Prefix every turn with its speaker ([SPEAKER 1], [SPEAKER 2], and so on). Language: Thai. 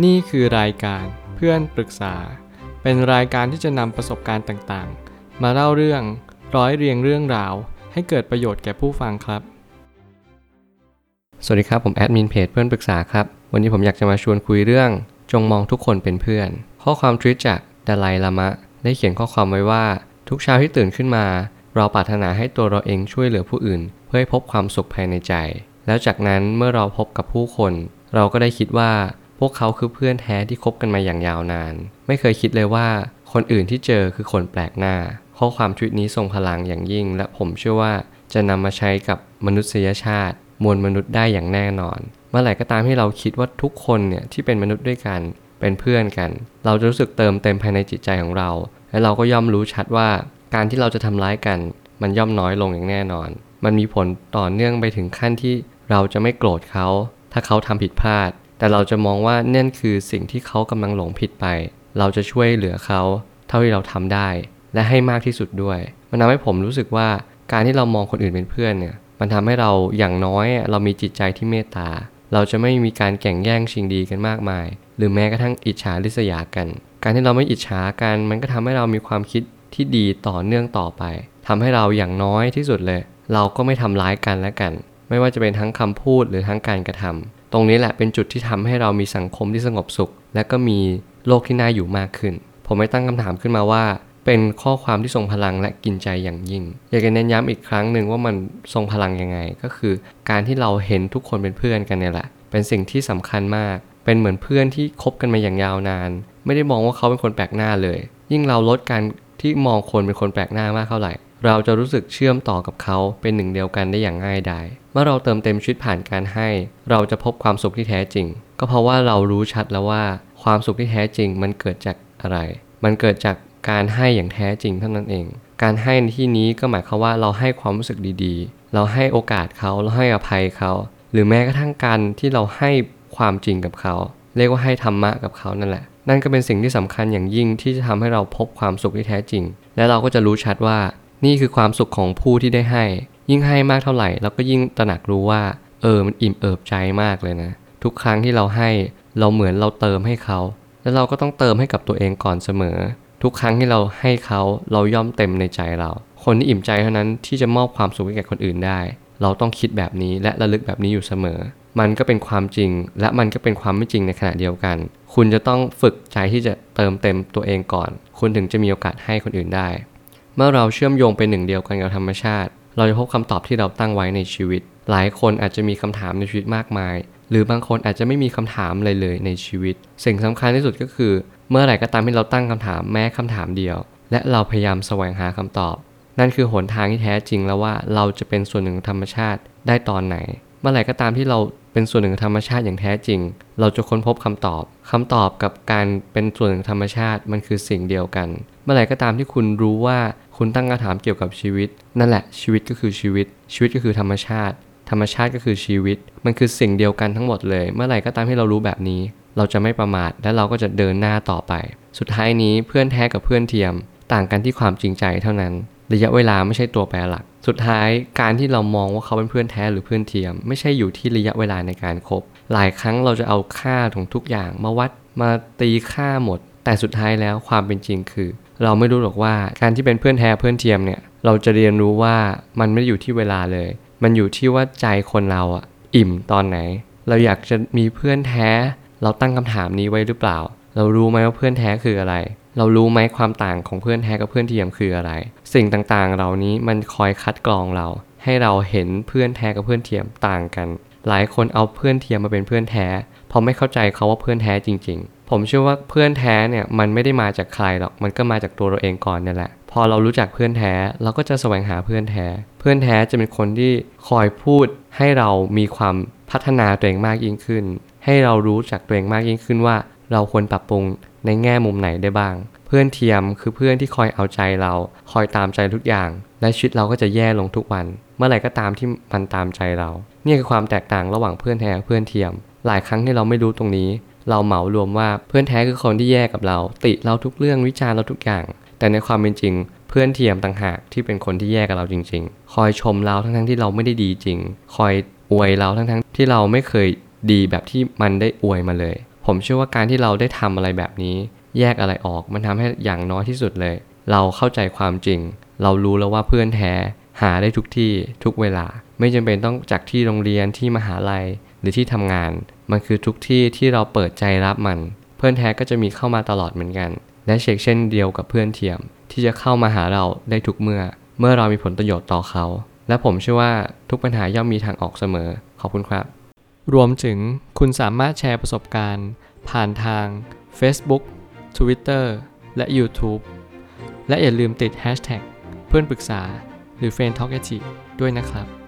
[SPEAKER 1] นี่คือรายการเพื่อนปรึกษา เป็นรายการที่จะนำประสบการณ์ต่างๆ มาเล่าเรื่องร้อยเรียงเรื่องราว ให้เกิดประโยชน์แก่ผู้ฟังครับ
[SPEAKER 2] สวัสดีครับ ผมแอดมินเพจเพื่อนปรึกษาครับ วันนี้ผมอยากจะมาชวนคุยเรื่อง จงมองทุกคนเป็นเพื่อน ข้อความทวิตจากดาไลลามะ ได้เขียนข้อความไว้ว่า ทุกเช้าที่ตื่นขึ้นมา เราปรารถนาให้ตัวเราเองช่วยเหลือผู้อื่น เพื่อให้พบความสุขภายในใจ แล้วจากนั้นเมื่อเราพบกับผู้คน เราก็ได้คิดว่า วกเขาคือเพื่อนแท้ที่คบกันมาอย่างยาวนาน ไม่เคยคิดเลยว่าคนอื่นที่เจอคือคนแปลกหน้า ข้อความทวิตนี้ทรงพลังอย่างยิ่ง และผมเชื่อว่าจะนำมาใช้กับมนุษยชาติ มวลมนุษย์ได้อย่างแน่นอน เมื่อไหร่ก็ตามที่เราคิดว่าทุกคนเนี่ยที่เป็นมนุษย์ด้วยกัน เป็นเพื่อนกัน เราจะรู้สึกเติมเต็มภายในจิตใจของเรา และเราก็ย่อมรู้ชัดว่า การที่เราจะทำร้ายกัน มันย่อมน้อยลงอย่างแน่นอน มันมีผลต่อเนื่องไปถึงขั้นที่เราจะไม่โกรธเขา ถ้าเขาทำผิดพลาด แต่เราจะมองว่านั่นคือสิ่งที่เขากำลังหลงผิดไป เราจะช่วยเหลือเขาเท่าที่เราทำได้ และให้มากที่สุดด้วย มันทำให้ผมรู้สึกว่าการที่เรามองคนอื่นเป็นเพื่อนเนี่ยมันทำให้เราอย่างน้อยเรามีจิตใจที่เมตตา เราจะไม่มีการแข่งแย่งชิงดีกันมากมาย หรือแม้กระทั่งอิจฉาริษยากัน การที่เราไม่อิจฉากันมันก็ทำให้เรามีความคิดที่ดีต่อเนื่องต่อไปทำให้เราอย่างน้อยที่สุดเลย เราก็ไม่ทำร้ายกันและกัน ไม่ว่าจะเป็นทั้งคำพูดหรือทั้งการกระทำ ตรงนี้แหละเป็นจุดที่ทำให้เรามีสังคมที่สงบสุข และก็มีโลกที่น่าอยู่มากขึ้น ผมไม่ตั้งคำถามขึ้นมาว่า เป็นข้อความที่ทรงพลังและกินใจอย่างยิ่ง อยากจะเน้นย้ำอีกครั้งหนึ่งว่ามันทรงพลังยังไง ก็คือ การที่เราเห็นทุกคนเป็นเพื่อนกันเนี่ยแหละ เป็นสิ่งที่สำคัญมาก เป็นเหมือนเพื่อนที่คบกันมาอย่างยาวนาน ไม่ได้มองว่าเขาเป็นคนแปลกหน้าเลย ยิ่งเราลดการที่มองคนเป็นคนแปลกหน้ามากเท่าไหร่ เราจะรู้สึกเชื่อมต่อกับเขาเป็นหนึ่งเดียวกันได้อย่างง่ายดายเมื่อเราเติมเต็มชีวิตผ่านการให้ เราจะพบความสุขที่แท้จริง ก็เพราะว่าเรารู้ชัดแล้วว่า ความสุขที่แท้จริงมันเกิดจากอะไร มันเกิดจากการให้อย่างแท้จริงเท่านั้นเอง การให้ในที่นี้ก็หมายความว่าเราให้ความรู้สึกดีๆ เราให้โอกาสเขาเราให้อภัยเขา หรือแม้กระทั่งการที่เราให้ความจริงกับเขา เรียกว่าให้ธรรมะกับเขานั่นแหละ นั่นก็เป็นสิ่งที่สำคัญอย่างยิ่งที่จะทำให้เราพบความสุขที่แท้จริง และเราก็จะรู้ชัดว่า นี่คือความสุขของผู้ที่ได้ให้ ยิ่งให้มากเท่าไหร่เราก็ยิ่งตระหนักรู้ว่า เออมันอิ่มเอิบใจมากเลยนะ ทุกครั้งที่เราให้เราเหมือนเราเติมให้เขา แล้วเราก็ต้องเติมให้กับตัวเองก่อนเสมอ ทุกครั้งที่เราให้เขาเราย่อมเต็มในใจเรา คนที่อิ่มใจเท่านั้นที่จะมอบความสุขให้แก่คนอื่นได้ เราต้องคิดแบบนี้และระลึกแบบนี้อยู่เสมอ มันก็เป็นความจริง และมันก็เป็นความไม่จริงในขณะเดียวกัน คุณจะต้องฝึกใจที่จะเติมเต็มตัวเองก่อน คุณถึงจะมีโอกาสให้คนอื่นได้ เมื่อเราเชื่อมโยงเป็นหนึ่งเดียวกันกับธรรมชาติ เราจะพบคำตอบที่เราตั้งไว้ในชีวิต หลายคนอาจจะมีคำถามในชีวิตมากมาย หรือบางคนอาจจะไม่มีคำถามเลยเลยในชีวิต สิ่งสำคัญที่สุดก็คือ เมื่อไหร่ก็ตามที่เราตั้งคำถามแม้คำถามเดียว และเราพยายามแสวงหาคำตอบ นั่นคือหนทางที่แท้จริงแล้วว่าเราจะเป็นส่วนหนึ่งธรรมชาติได้ตอนไหน เมื่อไหร่ก็ตามที่เราเป็นส่วนหนึ่งธรรมชาติอย่างแท้จริง เราจะค้นพบคำตอบคำตอบกับการเป็นส่วนหนึ่งธรรมชาติมันคือสิ่งเดียวกัน เมื่อไหร่ก็ตามที่คุณรู้ว่าคุณตั้งคำถามเกี่ยวกับชีวิต นั่นแหละชีวิตก็คือชีวิต ชีวิตก็คือธรรมชาติ ธรรมชาติก็คือชีวิต มันคือสิ่งเดียวกันทั้งหมดเลย เมื่อไหร่ก็ตามที่เรารู้แบบนี้ เราจะไม่ประมาทและเราก็จะเดินหน้าต่อไป สุดท้ายนี้เพื่อนแท้กับเพื่อนเทียม ต่างกันที่ความจริงใจเท่านั้น ระยะเวลาไม่ใช่ตัวแปรหลัก สุดท้ายการที่เรามองว่าเขาเป็นเพื่อนแท้หรือเพื่อนเทียม ไม่ใช่อยู่ที่ระยะเวลาในการคบหลายครั้งเราจะเอาค่าของทุกอย่างมาวัดมาตีค่าหมด แต่สุดท้ายแล้วความเป็นจริงคือเราไม่รู้หรอกว่าการที่เป็นเพื่อนแท้เพื่อนเทียมเนี่ย เราจะเรียนรู้ว่ามันไม่ได้อยู่ที่เวลาเลย มันอยู่ที่ว่าใจคนเราอะอิ่มตอนไหน เราอยากจะมีเพื่อนแท้ เราตั้งคำถามนี้ไว้หรือเปล่า เรารู้ไหมว่าเพื่อนแท้คืออะไร เรารู้ไหมความต่างของเพื่อนแท้กับเพื่อนเทียมคืออะไร สิ่งต่างๆ เหล่านี้มันคอยคัดกรองเรา ให้เราเห็นเพื่อนแท้กับเพื่อนเทียมต่างกัน หลายคนเอาเพื่อนเทียมมาเป็นเพื่อนแท้เพราะไม่เข้าใจเขาว่าเพื่อนแท้จริง ๆ ผมเชื่อว่าเพื่อนแท้เนี่ยมันไม่ได้มาจากใครหรอก มันก็มาจากตัวเราเองก่อนนี่แหละ พอเรารู้จักเพื่อนแท้เราก็จะแสวงหาเพื่อนแท้ เพื่อนแท้จะเป็นคนที่คอยพูดให้เรามีความพัฒนาตัวเองมากยิ่งขึ้น ให้เรารู้จักตัวเองมากยิ่งขึ้นว่า เราควรปรับปรุงในแง่มุมไหนได้บ้าง เพื่อนเทียมคือเพื่อนที่คอยเอาใจเรา คอยตามใจทุกอย่าง และชีวิตเราก็จะแย่ลงทุกวัน เมื่อไหร่ก็ตามที่มันตามใจเรา นี่คือความแตกต่างระหว่างเพื่อนแท้เพื่อนเทียม หลายครั้งที่เราไม่รู้ตรงนี้ เราเหมารวมว่าเพื่อนแท้คือคนที่แย่กับเรา ติเราทุกเรื่องวิจารณ์เราทุกอย่าง แต่ในความเป็นจริง เพื่อนเทียมต่างหากที่เป็นคนที่แย่กับเราจริง ๆ คอยชมเราทั้งๆที่เราไม่ได้ดีจริง คอยอวยเราทั้งๆที่เราไม่เคยดีแบบที่มันได้อวยมาเลย ผมเชื่อว่าการที่เราได้ทำอะไรแบบนี้ แยกอะไรออกมันทำให้อย่างน้อยที่สุดเลย เราเข้าใจความจริง เรารู้แล้วว่าเพื่อนแท้หาได้ทุกที่ทุกเวลา ไม่จำเป็นต้องจากที่โรงเรียนที่มหาลัย หรือที่ทำงาน มันคือทุกที่ที่เราเปิดใจรับมัน เพื่อนแท้ก็จะมีเข้ามาตลอดเหมือนกัน และเช็คเช่นเดียวกับเพื่อนเทียม ที่จะเข้ามาหาเราได้ทุกเมื่อ เมื่อเรามีผลประโยชน์ต่อเขา และผมเชื่อว่าทุกปัญหาย่อมมีทางออกเสมอ ขอบคุณครับ
[SPEAKER 1] รวมถึงคุณสามารถแชร์ประสบการณ์ ผ่านทาง Facebook Twitter และ YouTube และอย่าลืมติด Hashtag เพื่อนปรึกษาหรือ f r ร e n d t a l k a ด้วยนะครับ